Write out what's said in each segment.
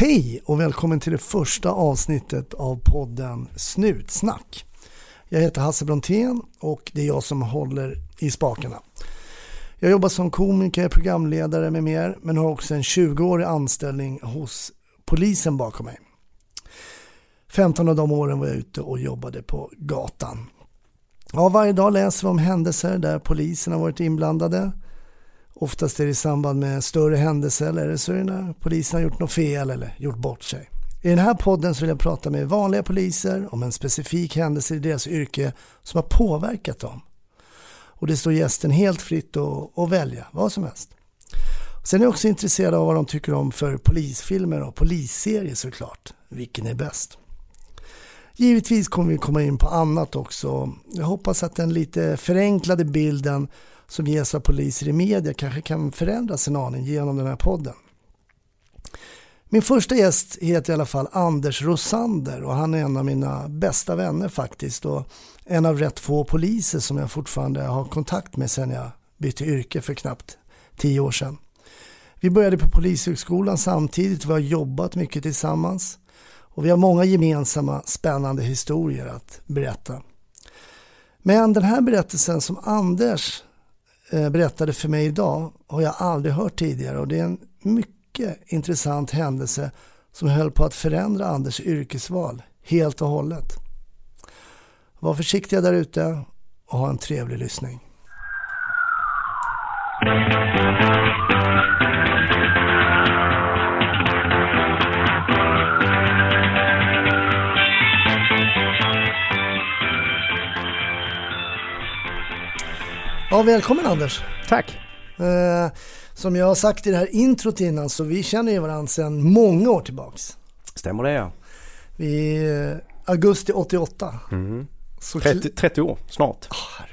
Hej och välkommen till det första avsnittet av podden Snutsnack. Jag heter Hasse Brontén och det är jag som håller i spakarna. Jag jobbar som komiker, programledare med mer men har också en 20-årig anställning hos polisen bakom mig. 15 av de åren var jag ute och jobbade på gatan. Ja, varje dag läser vi om händelser där polisen har varit inblandade. Oftast är det i samband med större händelser eller så är det när polisen har gjort något fel eller gjort bort sig. I den här podden så vill jag prata med vanliga poliser om en specifik händelse i deras yrke som har påverkat dem. Och det står gästen helt fritt att, välja vad som helst. Sen är jag också intresserad av vad de tycker om för polisfilmer och polisserier såklart. Vilken är bäst? Givetvis kommer vi komma in på annat också. Jag hoppas att den lite förenklade bilden som ges av poliser i media kanske kan förändras en aning genom den här podden. Min första gäst heter i alla fall Anders Rosander och han är en av mina bästa vänner faktiskt och en av rätt få poliser som jag fortfarande har kontakt med sedan jag bytte yrke för knappt tio år sedan. Vi började på Polishögskolan samtidigt vi har jobbat mycket tillsammans och vi har många gemensamma spännande historier att berätta. Men den här berättelsen som Anders Eh, berättade för mig idag har jag aldrig hört tidigare och det är en mycket intressant händelse som höll på att förändra Anders yrkesval helt och hållet. Var försiktiga där ute och ha en trevlig lyssning. Ja, välkommen Anders. Tack. Eh, som jag har sagt i det här introt innan så vi känner ju varandra sedan många år tillbaks. Stämmer det ja. Vi, eh, augusti 88. Mm. Så, 30, 30 år snart. Oh,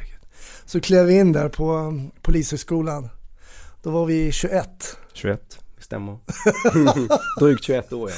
så klev vi in där på um, Polishögskolan. Då var vi 21. 21, det stämmer. Drygt 21 år ja.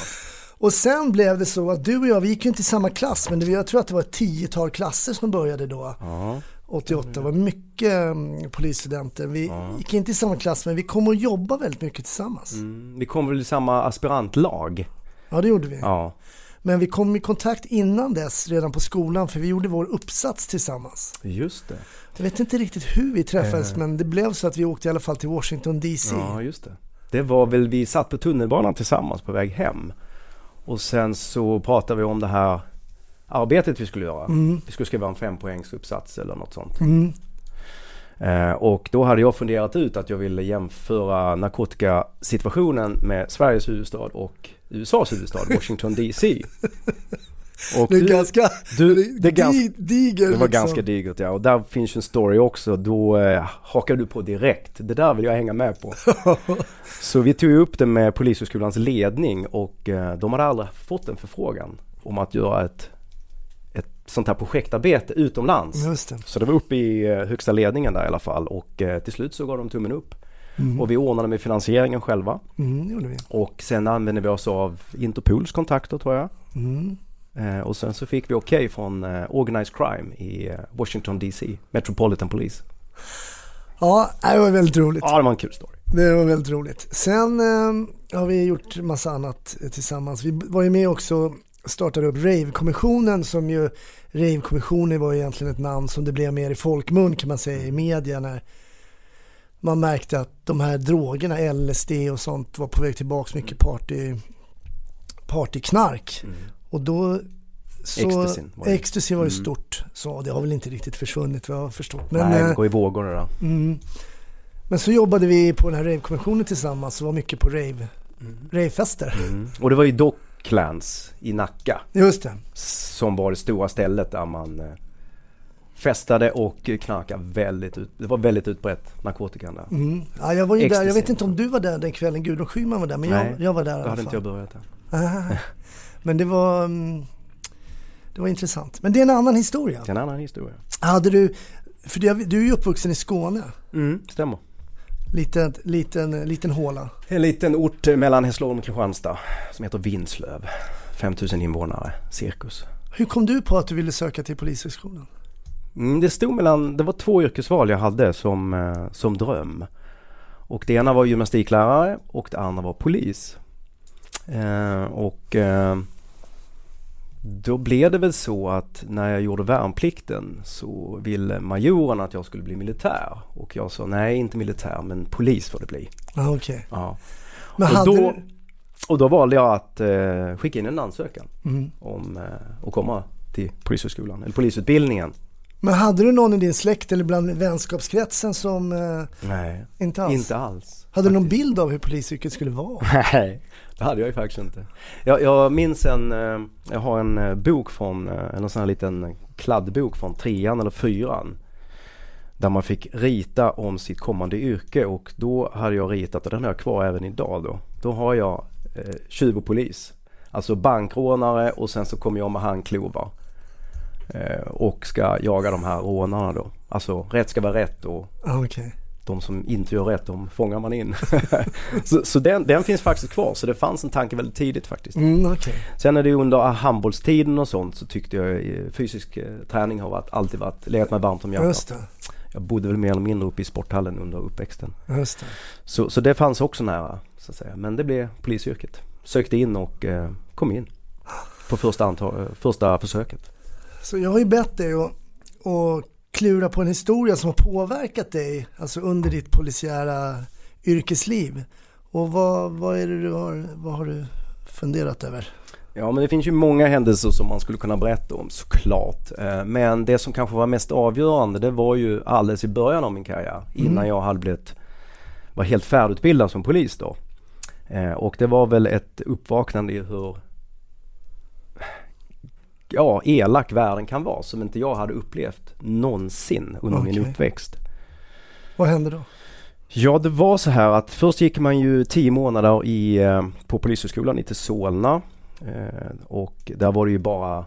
Och sen blev det så att du och jag, vi gick ju inte i samma klass men jag tror att det var ett tiotal klasser som började då. ja. 88, det var mycket um, polisstudenter. Vi Ja. gick inte i samma klass men vi kom att jobba väldigt mycket tillsammans. Mm. Vi kom väl i samma aspirantlag. Ja det gjorde vi. Ja. Men vi kom i kontakt innan dess redan på skolan för vi gjorde vår uppsats tillsammans. Just det. Jag vet inte riktigt hur vi träffades Eh. men det blev så att vi åkte i alla fall till Washington DC. Ja, just det. Det var väl, vi satt på tunnelbanan tillsammans på väg hem. Och sen så pratade vi om det här arbetet vi skulle göra. Mm. Vi skulle skriva en fempoängsuppsats eller något sånt. Mm. Eh, och då hade jag funderat ut att jag ville jämföra narkotikasituationen med Sveriges huvudstad och USAs huvudstad, Washington DC. Och Det är du- ganska du, det, är gans, di- diger det var liksom. ganska digert ja. Och där finns ju en story också. Då eh, hakade du på direkt. Det där vill jag hänga med på. Så vi tog upp det med Polishögskolans ledning och eh, de hade aldrig fått en förfrågan om att göra ett sånt här projektarbete utomlands. Just det. Så det var uppe i eh, högsta ledningen där i alla fall och eh, till slut så gav de tummen upp. Mm. Och vi ordnade med finansieringen själva Mm, och sen använde vi oss av Interpols kontakter tror jag. Mm. Eh, och sen så fick vi okej från eh, Organized Crime i eh, Washington DC, Metropolitan Police. Ja, det var väldigt roligt. Ja, det var en kul story. Det var väldigt roligt. Sen har vi gjort massa annat tillsammans. Vi var ju med också startade upp Rave-kommissionen som ju Rave-kommissionen var egentligen ett namn som det blev mer i folkmun kan man säga i media när man märkte att de här drogerna, LSD och sånt var på väg tillbaks mycket party, partyknark. Och då så, var. Ecstasy var ju Mm. stort, så det har väl inte riktigt försvunnit vad jag har förstått. Men, Nej, eh, det går i vågor där. Mm. Men så jobbade vi på den här rave-konventionen tillsammans och var mycket på rave, ravefester. Mm. Och det var ju Docklands i Nacka Just det. som var det stora stället där man eh, festade och knarkade väldigt ut, det var väldigt utbrett narkotikan där. Mm. Ja, jag var ju där, jag Ecstasy. vet inte om du var där den kvällen, Gudrun Schyman var där, men Nej, jag, jag var där i alla hade inte jag fall. börjat där. men det var, mm, det var intressant. Men det är en annan historia. Det är en annan historia. Hade du, för du är ju uppvuxen i Skåne, Mm, stämmer. Liten, liten, liten håla. En liten ort mellan Hässleholm och Kristianstad som heter Vinslöv. 5000 invånare, cirkus. Hur kom du på att du ville söka till Polishögskolan? Mm, det stod mellan, det var två yrkesval jag hade som, eh, som dröm. Och det ena var gymnastiklärare och det andra var polis. Eh, och eh, då blev det väl så att när jag gjorde värnplikten så ville majoren att jag skulle bli militär. Och jag sa nej, inte militär men polis får det bli. Ah, okay. Ja. Men och, hade då, och då valde jag att eh, skicka in en ansökan Mm. om eh, att komma till polishögskolan, eller polisutbildningen. Men hade du någon i din släkt eller bland vänskapskretsen som eh, Nej, inte alls? inte alls. Hade du någon bild av hur polisyrket skulle vara? Nej, det hade jag ju faktiskt inte. Jag, jag minns en, eh, jag har en eh, bok från, eh, en sån här liten kladdbok från trean eller fyran. Där man fick rita om sitt kommande yrke och då hade jag ritat, och den har jag kvar även idag då. Då har jag eh, tjuv och polis. Alltså bankrånare och sen så kommer jag med handklovar. Eh, och ska jaga de här rånarna då. Alltså rätt ska vara rätt och ah, okay de som inte gör rätt, de fångar man in. så så den, den finns faktiskt kvar, så det fanns en tanke väldigt tidigt faktiskt. Mm, okej. Sen är det under handbollstiden och sånt så tyckte jag eh, fysisk eh, träning har varit, alltid varit, legat mig varmt om hjärtat. Jag bodde väl mer eller mindre uppe i sporthallen under uppväxten. Just det. Så, så det fanns också nära, så att säga. Men det blev polisyrket. Sökte in och eh, kom in på första, eh, första försöket. Så jag har ju bett dig att, att klura på en historia som har påverkat dig, alltså under ditt polisiära yrkesliv. Och vad, vad är det du har, vad har du funderat över? Ja men det finns ju många händelser som man skulle kunna berätta om såklart. Eh, Men det som kanske var mest avgörande det var ju alldeles i början av min karriär. Innan Mm. jag hade blivit, var helt färdigutbildad som polis då. Eh, Och det var väl ett uppvaknande i hur ja, elak världen kan vara som inte jag hade upplevt någonsin under min Okej. uppväxt. Vad hände då? Ja, det var så här att först gick man ju tio månader i, eh, på Polishögskolan i till Solna. Eh, och där var det ju bara,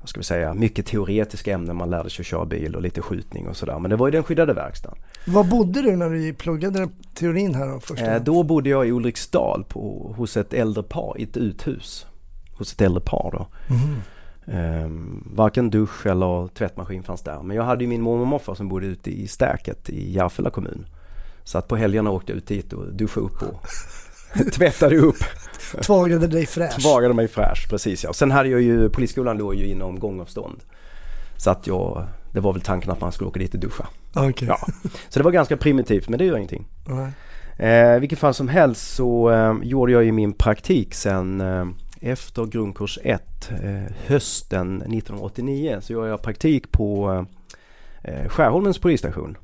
vad ska vi säga, mycket teoretiska ämnen. Man lärde sig att köra bil och lite skjutning och sådär. Men det var ju den skyddade verkstaden. Var bodde du när du pluggade den teorin här då? Första? Eh, då bodde jag i Ulriksdal på, hos ett äldre par, i ett uthus. Hos ett äldre par då. Mhm. Ehm, varken dusch eller tvättmaskin fanns där. Men jag hade ju min mormor och morfar som bodde ute i Stäket i Järfälla kommun. Så att på helgerna åkte jag ut dit och duschade upp och tvättade upp. Tvagade dig fräsch? Tvagade mig fräsch, precis ja. Sen hade jag ju, polisskolan låg ju inom gångavstånd. Så att jag, det var väl tanken att man skulle åka dit och duscha. Okej. Ja. Så det var ganska primitivt men det gör ingenting. Nej. Eh, vilket fall som helst så eh, gjorde jag ju min praktik sen eh, efter grundkurs 1 eh, hösten 1989 så gjorde jag praktik på eh, Skärholmens polisstation.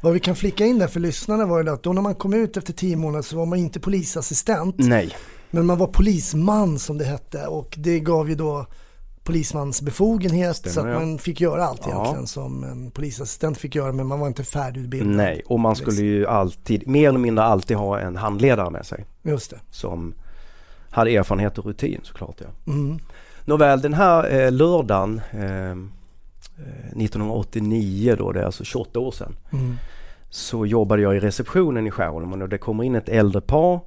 Vad vi kan flicka in där för lyssnarna var ju att då när man kom ut efter tio månader så var man inte polisassistent. Nej, Men man var polisman som det hette och det gav ju då polismans befogenhet så Stämmer, att ja. man fick göra allt Ja. egentligen som en polisassistent fick göra men man var inte färdigutbildad. nej. Och man skulle ju alltid, mer eller mindre alltid ha en handledare med sig Just det. som hade erfarenhet och rutin såklart. Ja. Mm. Nåväl, den här eh, lördagen eh, eh, 1989 då, det är alltså 28 år sedan. Mm. så jobbade jag i receptionen i Skärholmen och det kommer in ett äldre par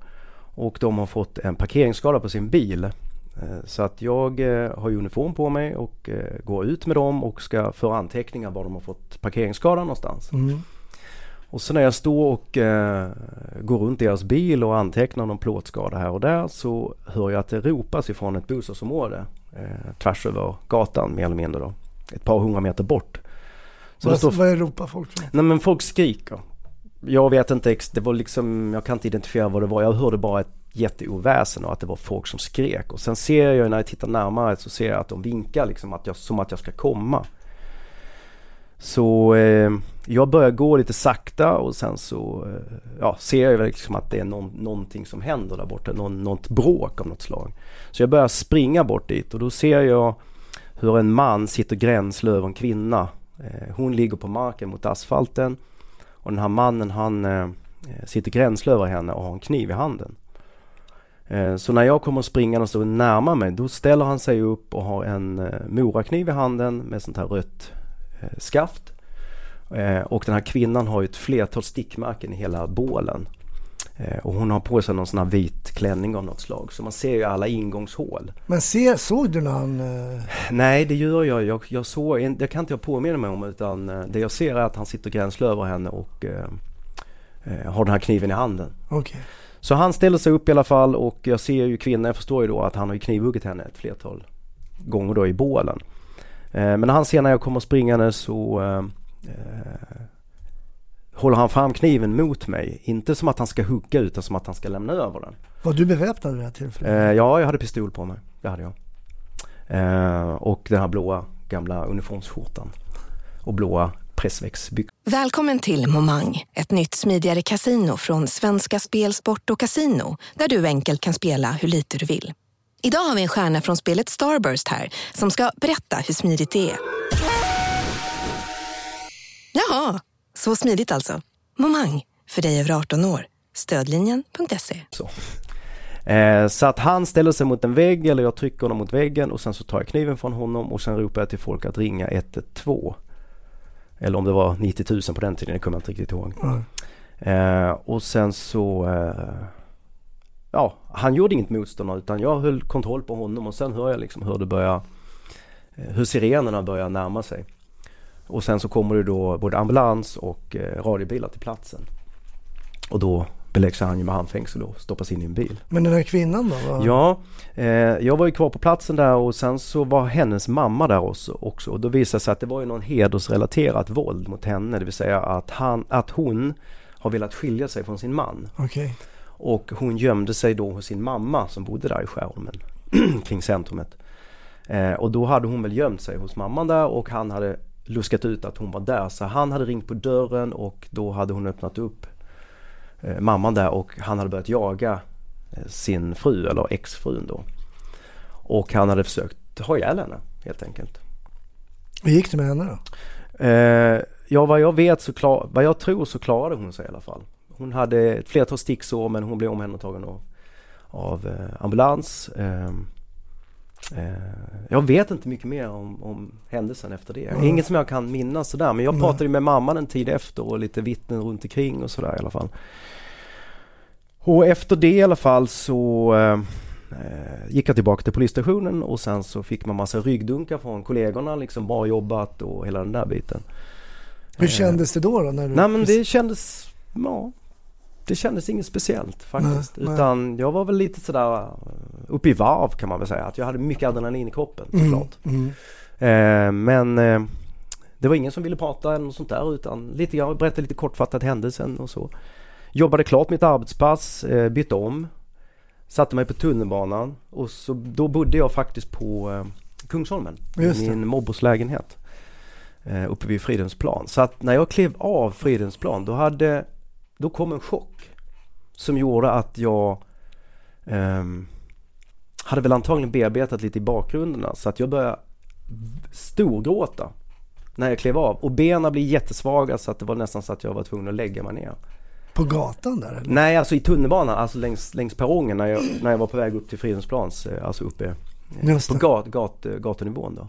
och de har fått en parkeringsskada på sin bil. Eh, Så att jag eh, har uniform på mig och eh, går ut med dem och ska föra anteckningar var de har fått parkeringsskada någonstans. Mm. Och så när jag står och eh, går runt deras bil och antecknar någon plåtskada här och där så hör jag att det ropas ifrån ett bostadsområde eh, tvärs över gatan mer eller mindre då. Ett par hundra meter bort. Så det Vad, står vad ropar folk för? Nej men folk skriker. Jag vet inte, det var liksom, jag kan inte identifiera vad det var. Jag hörde bara ett jätteoväsen och att det var folk som skrek. Och sen ser jag när jag tittar närmare så ser jag att de vinkar liksom att jag, som att jag ska komma. Så eh, jag börjar gå lite sakta och sen så eh, ja, ser jag liksom att det är någon, någonting som händer där borta. Någon, något bråk av något slag. Så jag börjar springa bort dit och då ser jag hur en man sitter gränsle över en kvinna. Eh, hon ligger på marken mot asfalten och den här mannen han eh, eh sitter gränsle över henne och har en kniv i handen. Eh, så när jag kommer springande och närmar mig då ställer han sig upp och har en eh, morakniv i handen med sånt här rött skaft. Eh, och den här kvinnan har ju ett flertal stickmärken i hela bålen. Eh, och hon har på sig någon sån här vit klänning av något slag. Så man ser ju alla ingångshål. Men se, såg du när han... eh, Nej, det gör jag. Jag, jag såg, det kan inte jag påminna mig om utan eh, det jag ser är att han sitter gränsle över henne och eh, eh, har den här kniven i handen. Okej. Så han ställer sig upp i alla fall och jag ser ju kvinnan, jag förstår ju då att han har ju knivhuggit henne ett flertal gånger då i bålen. Eh, men när han ser när jag kommer springande så eh, eh, håller han fram kniven mot mig. Inte som att han ska hugga utan som att han ska lämna över den. Var du beväpnad vid det här tillfället? Eh, ja, jag hade pistol på mig. Det hade jag. Eh, och den här blåa gamla uniformsskjortan. Och blåa pressväxtbyxor. Välkommen till Momang, ett nytt smidigare casino från Svenska Spel, Sport och Casino där du enkelt kan spela hur lite du vill. Idag har vi en stjärna från spelet Starburst här som ska berätta hur smidigt det är. Jaha, så smidigt alltså. Momang, för dig över 18 år. Stödlinjen.se. Så. Eh, så att han ställer sig mot en vägg eller jag trycker honom mot väggen och sen så tar jag kniven från honom och sen ropar jag till folk att ringa 112. Eller om det var 90 000 på den tiden, det kommer jag inte riktigt ihåg. Mm. Eh, och sen så, eh, ja, han gjorde inget motstånd utan jag höll kontroll på honom och sen hör jag liksom hur det börjar, eh, hur sirenerna börjar närma sig. Och sen så kommer det då både ambulans och eh, radiobilar till platsen. Och då beläggs han ju med handfängsel och stoppas in i en bil. Men den här kvinnan då? Var... Ja, eh, jag var ju kvar på platsen där och sen så var hennes mamma där också, också. Och då visade det sig att det var ju någon hedersrelaterat våld mot henne. Det vill säga att, han, att hon har velat skilja sig från sin man. Okej. Och hon gömde sig då hos sin mamma som bodde där i Skärholmen kring centrumet. Eh, och då hade hon väl gömt sig hos mamman där och han hade luskat ut att hon var där. Så han hade ringt på dörren och då hade hon öppnat upp eh, mamman där och han hade börjat jaga eh, sin fru eller exfrun då. Och han hade försökt ha ihjäl henne helt enkelt. Hur gick det med henne då? Eh, ja vad jag vet så klar, vad jag tror så klarade hon sig i alla fall. Hon hade ett flertal sticksår men hon blev omhändertagen av, av eh, ambulans. Eh, eh, jag vet inte mycket mer om, om händelsen efter det. Mm. Inget som jag kan minnas sådär men jag pratade med mamman en tid efter och lite vittnen runt omkring och sådär i alla fall. Och efter det i alla fall så eh, eh, gick jag tillbaka till polisstationen och sen så fick man massa ryggdunkar från kollegorna liksom bra jobbat och hela den där biten. Hur kändes det då? då när du... Nej men det kändes, ja, det kändes inget speciellt faktiskt. Nej, nej. Utan jag var väl lite sådär eh, uppe i varv kan man väl säga. Att jag hade mycket adrenalin i kroppen Mm, såklart. mm. Eh, men eh, det var ingen som ville prata eller något sånt där utan lite, jag berättade lite kortfattat händelsen och så. Jobbade klart mitt arbetspass, eh, bytte om. Satte mig på tunnelbanan och så, då bodde jag faktiskt på eh, Kungsholmen. Just I min mobbos lägenhet. Eh, uppe vid Fridhemsplan. Så att när jag klev av Fridhemsplan då hade, då kom en chock. Som gjorde att jag ehm, hade väl antagligen bearbetat lite i bakgrunderna så att jag började storgråta när jag klev av och benen blev jättesvaga så att det var nästan så att jag var tvungen att lägga mig ner. På gatan där eller? Nej, alltså i tunnelbanan, alltså längs, längs perrongen när jag, när jag var på väg upp till Fridhemsplans, eh, alltså uppe eh, Just på det. gat, gat, eh, gatunivån då.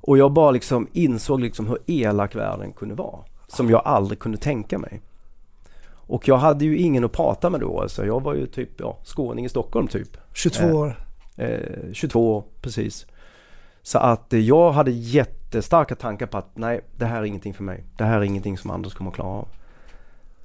Och jag bara liksom insåg liksom hur elak världen kunde vara. Som jag aldrig kunde tänka mig. Och jag hade ju ingen att prata med då, alltså jag var ju typ, ja, skåning i Stockholm typ. 22 Eh, år. Eh, 22 år, precis. Så att eh, jag hade jättestarka tankar på att nej, det här är ingenting för mig. Det här är ingenting som Anders kommer att klara av.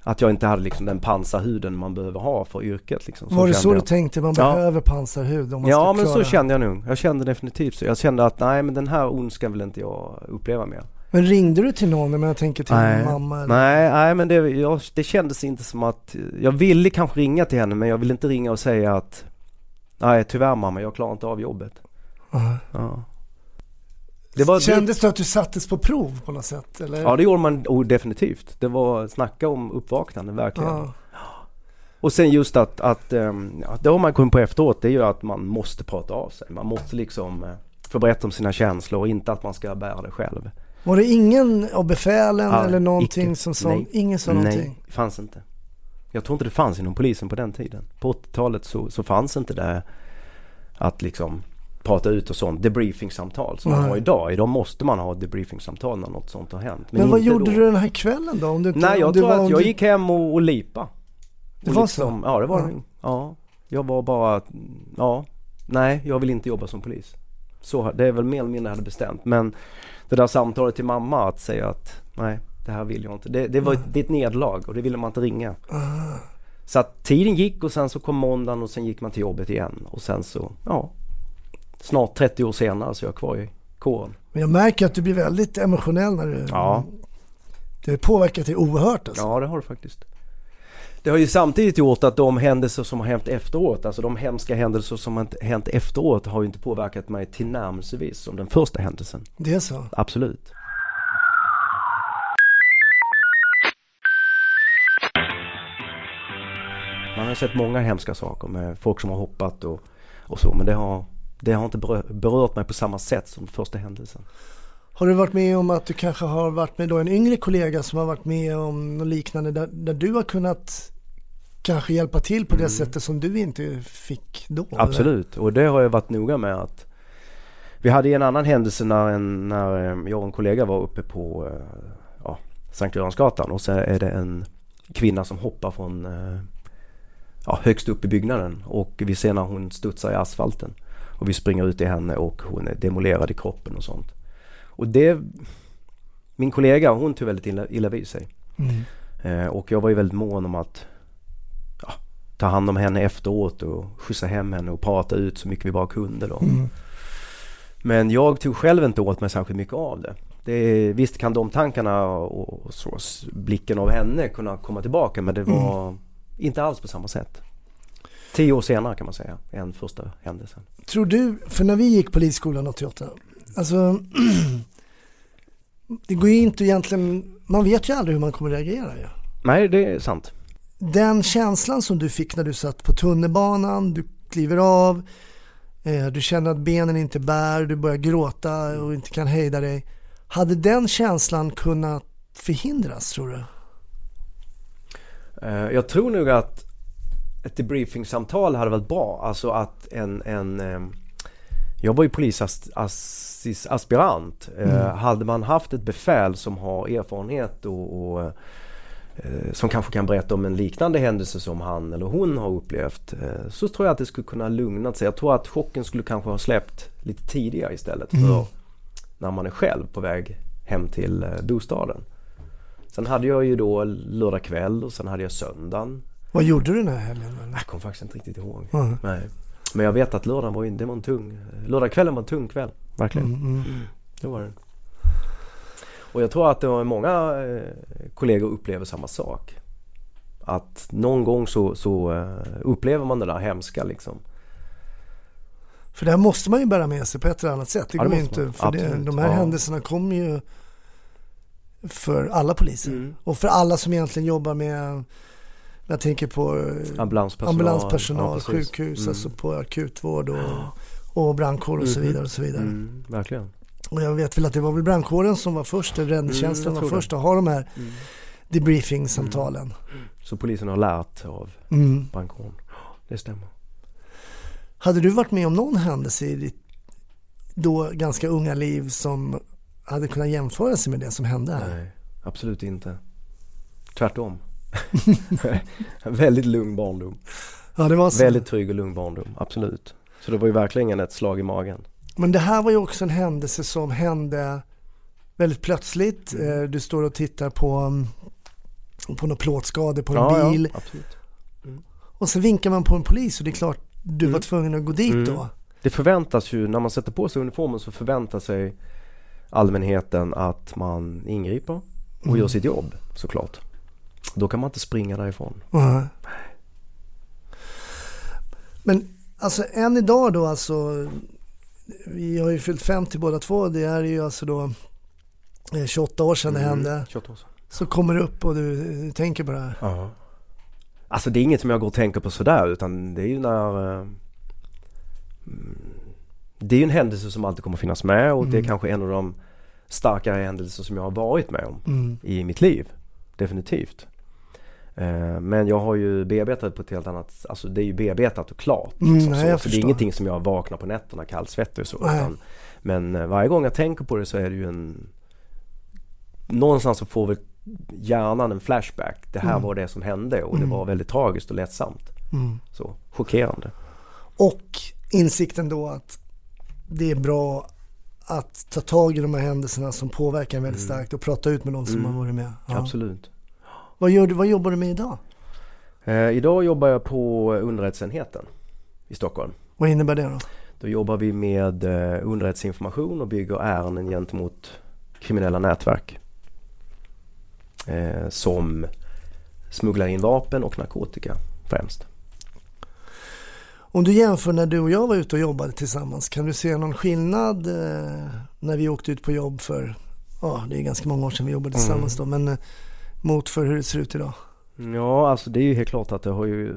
Att jag inte hade liksom den pansarhuden man behöver ha för yrket liksom. var det så du jag. tänkte? Man Ja. behöver pansarhud om man Ja ska men klara... så kände jag nog. Jag kände definitivt så. Jag kände att nej men den här ondskan vill inte jag uppleva mer. Men ringde du till någon? Men jag tänker till Nej. mamma eller? Nej, nej men det, jag, det kändes inte som att, jag ville kanske ringa till henne men jag ville inte ringa och säga att Nej tyvärr mamma, jag klarar inte av jobbet. Ja. Ja. Det var, Kändes det att du sattes på prov på något sätt? Eller? ja det gjorde man oh, definitivt. Det var, snacka om uppvaknande verkligen. Ja. Och sen just att, att um, ja, det har man kommit på efteråt, det är ju att man måste prata av sig. Man måste liksom uh, få berätta om sina känslor och inte att man ska bära det själv. Var det ingen av befälen Ja, eller någonting icke. som sa, Nej. ingen sa Nej, någonting? det fanns inte. Jag tror inte det fanns inom polisen på den tiden. På 80-talet så, så fanns inte det att liksom prata ut och sånt, debriefingsamtal som man Nej. har idag. Idag måste man ha debriefingsamtal när något sånt har hänt. Men, vad inte gjorde då. du den här kvällen då? Om du inte, Nej jag tror att jag gick hem och, och lipa. Det Och var liksom, Ja det var Ja. Ja. Jag var bara, ja, nej jag vill inte jobba som polis. Så, det är väl mer eller mindre jag hade bestämt. Men det där samtalet till mamma att säga att nej det här vill jag inte. Det, det var ett, det är ett nederlag och det ville man inte ringa. Ah. Så att tiden gick och sen så kom måndagen och sen gick man till jobbet igen och sen så, ja. Snart 30 år senare så är jag kvar i kåren. Men jag märker att du blir väldigt emotionell när du... Ja. Det har påverkat dig oerhört alltså. Ja det har det faktiskt. Det har ju samtidigt gjort att de händelser som har hänt efteråt, alltså de hemska händelser som har hänt efteråt har ju inte påverkat mig tillnärmelsevis som den första händelsen. Det är så? Absolut. Man har sett många hemska saker med folk som har hoppat och, och så men det har, det har inte berört, mig på samma sätt som första händelsen. Har du varit med om att du kanske har varit med då en yngre kollega som har varit med om något liknande där, där du har kunnat kanske hjälpa till på det Mm. sättet som du inte fick då? eller? Absolut och det har jag varit noga med att Vi hade en annan händelse när, en, när eh, jag och en kollega var uppe på eh, ja, Sankt Göransgatan och så är det en kvinna som hoppar från eh, ja, högst upp i byggnaden och vi ser när hon studsar i asfalten. Och vi springer ut till henne och hon är demolerad i kroppen och sånt. Och det Min kollega hon tog väldigt illa, illa vid sig. Mm. Eh, och jag var ju väldigt mån om att ta hand om henne efteråt och skjutsa hem henne och prata ut så mycket vi bara kunde då. Mm. Men jag tog själv inte åt mig särskilt mycket av det. det visst kan de tankarna och, och så, blicken av henne kunna komma tillbaka men det var inte alls på samma sätt. Tio år senare kan man säga, än första händelsen. Tror du, för när vi gick polisskolan 88, alltså det går ju inte egentligen, man vet ju aldrig hur man kommer reagera ju. Nej, det är sant. Den känslan som du fick när du satt på tunnelbanan, du kliver av, eh, du känner att benen inte bär, du börjar gråta och inte kan hejda dig. Hade den känslan kunnat förhindras tror du? Eh, Jag tror nog att ett debriefingsamtal hade varit bra. Alltså att en, en ehm, jag var ju polisaspirant. Mm. Hade man haft ett befäl som har erfarenhet och, och eh, som kanske kan berätta om en liknande händelse som han eller hon har upplevt. eh, Så tror jag att det skulle kunna lugna sig. Jag tror att chocken skulle kanske ha släppt lite tidigare istället för när man är själv på väg hem till eh, bostaden. Sen hade jag ju då lördag kväll och sen hade jag söndagen. Vad gjorde du den här helgen? eller? Jag kommer faktiskt inte riktigt ihåg. Mm. Nej. Men jag vet att lördagen var, det var en tung, lördagskvällen var en tung kväll. Verkligen. Mm, mm. Det var det. Och jag tror att det var många eh, kollegor upplever samma sak. Att någon gång så, så eh, upplever man det där hemska liksom. För det här måste man ju bära med sig på ett eller annat sätt. Det Ja, går måste inte, för det, de här Ja. händelserna kommer ju för alla poliser. Mm. Och för alla som egentligen jobbar med, jag tänker på eh, Ambulanspersonal. ambulanspersonal, Ja, sjukhus, Mm. alltså på akutvård och, och brandkår och så Mhm. vidare. Och så vidare. Mm, verkligen. Och jag vet väl att det var väl brandkåren som var först, eller räddningstjänsten Mm, var först att ha de här Mm. debriefing-samtalen. Så polisen har lärt av Mm. brandkåren. Det stämmer. Hade du varit med om någon händelse i ditt då ganska unga liv som hade kunnat jämföra sig med det som hände här? Nej, absolut inte. Tvärtom. Väldigt lugn barndom. Ja, det var så. Väldigt trygg och lugn barndom, absolut. Så det var ju verkligen ett slag i magen. Men det här var ju också en händelse som hände väldigt plötsligt. Mm. Eh, Du står och tittar på, mm, på några plåtskador på en ja, bil. Ja, absolut. Och så vinkar man på en polis och det är klart du var Mm. tvungen att gå dit Mm. då. Det förväntas ju, när man sätter på sig uniformen så förväntar sig allmänheten att man ingriper och Mm. gör sitt jobb såklart. Då kan man inte springa därifrån. Men alltså än idag då alltså, vi har ju fyllt 50 båda två, det är ju alltså då eh, 28 år sedan det hände. 28 år sedan. Så kommer det upp och du, du tänker på det här. Ja. Alltså det är inget som jag går och tänker på sådär utan det är ju när eh, mm, Det är ju en händelse som alltid kommer finnas med och det är Mm. kanske en av de starkare händelser som jag har varit med om Mm. i mitt liv. Definitivt. Eh, Men jag har ju bearbetat på ett helt annat, alltså det är ju bearbetat och klart. Mm, liksom nej, så. så det är ingenting som jag vaknar på nätterna kallsvettig och så. Utan, men eh, varje gång jag tänker på det så är det ju en Någonstans så får väl hjärnan en flashback. Det här Mm. var det som hände och Mm. det var väldigt tragiskt och lättsamt. Mm. Så chockerande. Och insikten då att det är bra att ta tag i de här händelserna som påverkar en väldigt Mm. starkt och prata ut med de som Mm. har varit med. Ja. Absolut. Vad, gör du, vad jobbar du med idag? Eh, idag jobbar jag på underrättelseenheten i Stockholm. Vad innebär det då? Då jobbar vi med eh, underrättelseinformation och bygger ärenden gentemot kriminella nätverk. Eh, som smugglar in vapen och narkotika främst. Om du jämför när du och jag var ute och jobbade tillsammans, kan du se någon skillnad eh, när vi åkte ut på jobb för, ja det är ganska många år sedan vi jobbade tillsammans då, men eh, mot för hur det ser ut idag? Ja, alltså det är ju helt klart att det har ju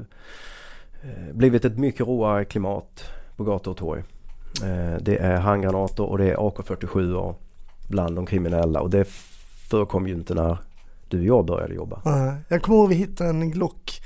eh, blivit ett mycket råare klimat på gator och torg. Eh, det är handgranater och det är AK47 bland de kriminella och det förekom ju inte när du och jag började jobba. Jag kommer ihåg vi hittade en Glock,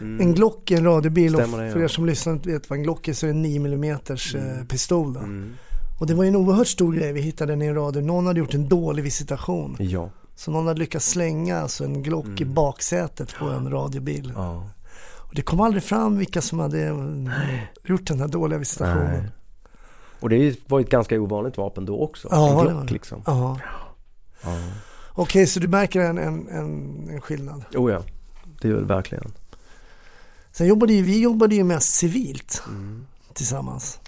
Mm. en Glock i en radiobil och för ja. er som lyssnar vet vad en Glock är så är det en 9 mm eh, pistol då. Mm. Och det var ju en oerhört stor grej, vi hittade den i en radio, någon hade gjort en dålig visitation. Ja. Så någon hade lyckats slänga alltså en Glock i baksätet på en radiobil. Mm. ja. Och det kom aldrig fram vilka som hade eh, gjort den här dåliga visitationen. Nej. Och det var ett ganska ovanligt vapen då också. Ja, en Glock liksom. Ja. Ja. Okej, så du märker en, en, en, en skillnad. Oh ja, det gör det verkligen. Sen jobbade ju, vi jobbade ju mest civilt Mm. tillsammans.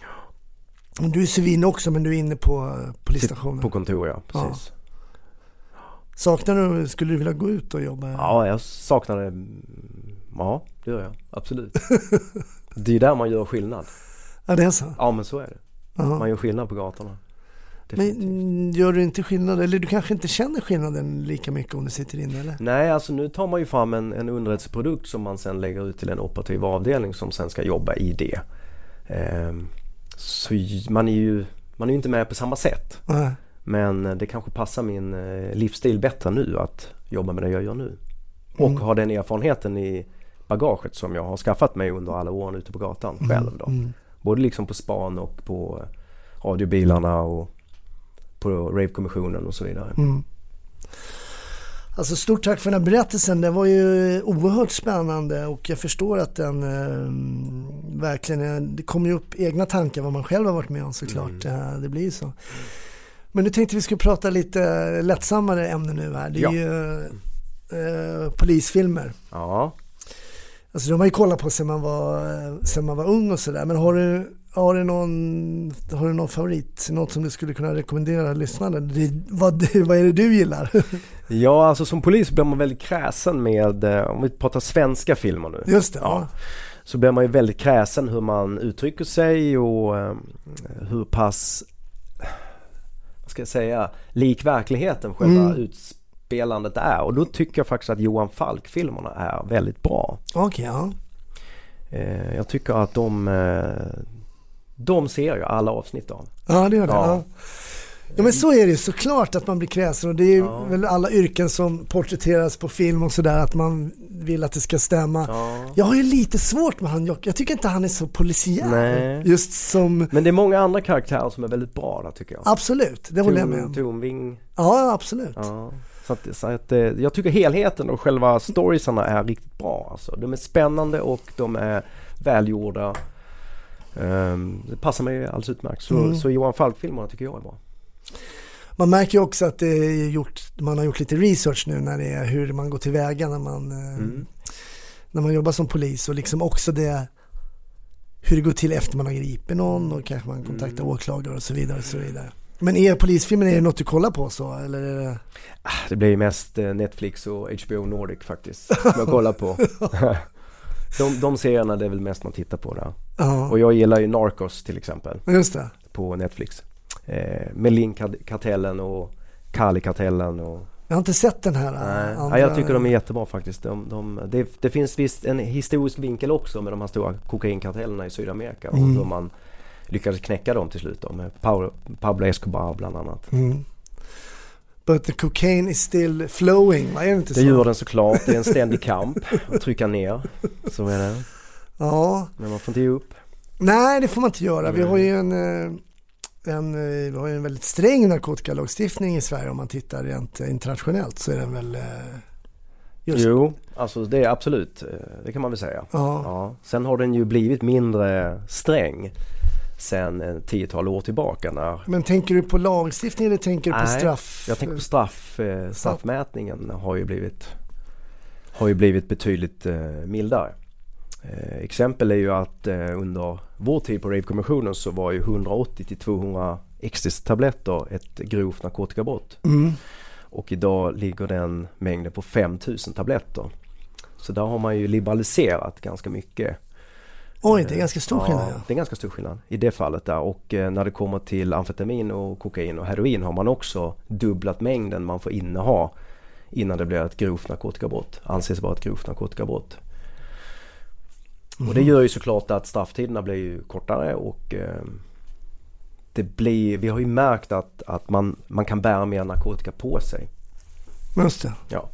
Du är civil också men du är inne på eh, polisstationen. På kontor ja, precis. Saknar du, skulle du vilja gå ut och jobba? Ja, jag saknar det. Ja, det gör jag. Absolut. det är där man gör skillnad. Ja, det är så? Ja, men så är det. Jaha. Man gör skillnad på gatorna. Men Definitivt. mm, gör du inte skillnad, eller du kanske inte känner skillnaden lika mycket om du sitter inne eller? Nej, alltså nu tar man ju fram en, en underrättelseprodukt som man sen lägger ut till en operativ avdelning som sen ska jobba i det. Ehm, så man är ju man är ju inte med på samma sätt. Nej. Men det kanske passar min eh, livsstil bättre nu att jobba med det jag gör nu. Och Mm. ha den erfarenheten i bagaget som jag har skaffat mig under alla åren ute på gatan själv då. Mm. Både liksom på span och på radiobilarna och på Ravekommissionen och så vidare. Mm. Alltså stort tack för den här berättelsen. Den var ju oerhört spännande och jag förstår att den eh, verkligen, är, det kommer ju upp egna tankar vad man själv har varit med om såklart. Eh, det blir ju så. Men nu tänkte vi skulle prata lite lättsammare ämne nu här. Det är Ja. ju eh, polisfilmer. Ja, Alltså de har man ju kollat på sedan man var, sedan man var ung och sådär. Men har du, har, du någon, har du någon favorit? Något som du skulle kunna rekommendera lyssnarna? Det, vad, vad är det du gillar? Ja, alltså som polis blir man väldigt kräsen med, eh, om vi pratar svenska filmer nu. Just det, Ja. ja. Så blir man ju väldigt kräsen hur man uttrycker sig och eh, hur pass, ska säga, lik verkligheten själva Mm. utspelandet är. Och då tycker jag faktiskt att Johan Falk-filmerna är väldigt bra. Okej, ja. Eh, jag tycker att de, eh, de ser jag alla avsnitt av. Ja, det gör det. Ja. Ja. Ja. men så är det ju såklart att man blir kräsen och det är ju Ja. väl alla yrken som porträtteras på film och sådär att man vill att det ska stämma. Ja. Jag har ju lite svårt med han Jock. Jag tycker inte han är så polisiär. Nej. Just som, Men det är många andra karaktärer som är väldigt bra där tycker jag. absolut, det håller jag med om. Tornving, Ja, absolut. Ja, så att, så att eh, jag tycker helheten och själva storiesarna är riktigt bra. Alltså. De är spännande och de är välgjorda. Ehm, det passar mig alldeles utmärkt. Så, Mm. så Johan Falk-filmerna tycker jag är bra. Man märker ju också att det är gjort, man har gjort lite research nu när det är hur man går tillväga när man, eh, Mm. när man jobbar som polis och liksom också det hur det går till efter man har gripit någon och kanske man kontaktar Mm. åklagare och så vidare. Och så vidare. Men är polisfilmen, är det något du kollar på så? Eller är det... Ah, Det blir ju mest eh, Netflix och HBO Nordic faktiskt. Som jag kollar på. de, de serierna det är väl mest man tittar på där. Ja, Och jag gillar ju Narcos till exempel just det. på Netflix. Eh, Melin-kartellen och Kali-kartellen och Jag har inte sett den här Nej, äh, ja, jag tycker de är jättebra faktiskt. De, de, det, det finns visst en historisk vinkel också med de här stora kokainkartellerna i Sydamerika och Mm. hur man lyckades knäcka dem till slut då, med Pablo, Pablo Escobar bland annat. Mm. But the cocaine is still flowing, är det inte Det så? gör den såklart, det är en ständig kamp att trycka ner. Så är det. Ja, Men man får inte ge upp. nej det får man inte göra. Vi har ju en, eh, en, eh, vi har ju en väldigt sträng narkotikalagstiftning i Sverige om man tittar rent eh, internationellt så är den väl eh, just, Jo, alltså det är absolut, det kan man väl säga. ja. Ja. Sen har den ju blivit mindre sträng sen ett tiotal år tillbaka när Men tänker du på lagstiftning eller tänker du på straff? Jag tänker på straff, straffmätningen har ju blivit har ju blivit betydligt mildare. Eh, exempel är ju att eh, under vår tid på Rave-kommissionen så var ju 180 till 200 ecstasy-tabletter ett grovt narkotikabrott. Mm. Och idag ligger den mängden på 5000 tabletter. Så där har man ju liberaliserat ganska mycket. Oj, det är ganska stor skillnad. Ja, det är ganska stor skillnad i det fallet där. Och eh, när det kommer till amfetamin och kokain och heroin har man också dubblat mängden man får inneha innan det blir ett grovt narkotikabrott. Anses vara ett grovt narkotikabrott. Och det gör ju såklart att strafftiderna blir ju kortare och eh, det blir, vi har ju märkt att, att man, man kan bära mer narkotika på sig. Just det. Ja,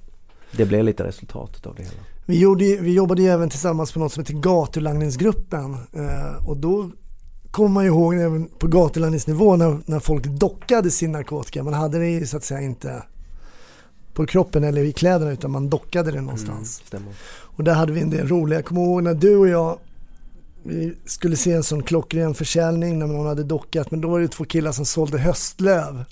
det blir lite resultatet av det hela. Vi, gjorde, vi jobbade ju även tillsammans på något som heter gatulangningsgruppen eh, och då kommer man ju ihåg även på gatulangningsnivå när, när folk dockade sin narkotika. Man hade det ju så att säga inte på kroppen eller i kläderna utan man dockade det någonstans. Stämmer. Och där hade vi en del roliga. Jag kommer ihåg när du och jag vi skulle se en sån klockren försäljning när någon hade dockat men då var det två killar som sålde höstlöv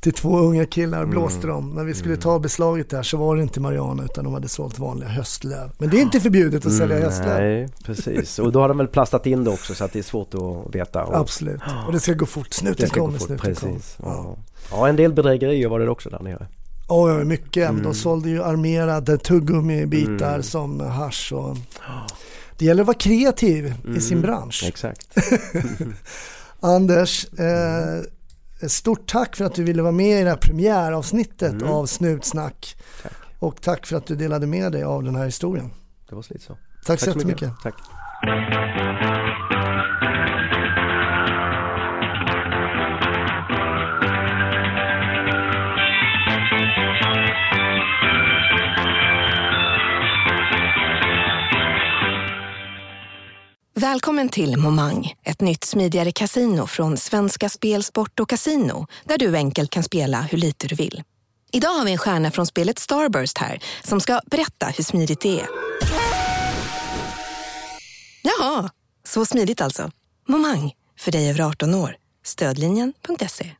till två unga killar och blåste dem. När vi skulle ta beslaget där så var det inte Mariana utan de hade sålt vanliga höstlöv. Men det är inte förbjudet att sälja höstlöv. Mm, Nej, precis. Och då har de väl plastat in det också så att det är svårt att veta. Och Absolut. Och det ska gå fort. Snuten kommer, snuten kommer. Ja. ja, en del bedrägerier var det också där nere. Oj, oj, mycket. Mm. De sålde ju armerade tuggummi-bitar som hasch och... Det gäller att vara kreativ i sin bransch. Mm. Exakt. Anders, eh, stort tack för att du ville vara med i det här premiäravsnittet av Snutsnack. Mm. Tack. Och tack för att du delade med dig av den här historien. Det var lite så. Tack så jättemycket. Tack. Välkommen till Momang, ett nytt smidigare kasino från Svenska Spel, Sport och Casino där du enkelt kan spela hur lite du vill. Idag har vi en stjärna från spelet Starburst här som ska berätta hur smidigt det är. Jaha, så smidigt alltså. Momang, för dig över 18 år. Stödlinjen.se.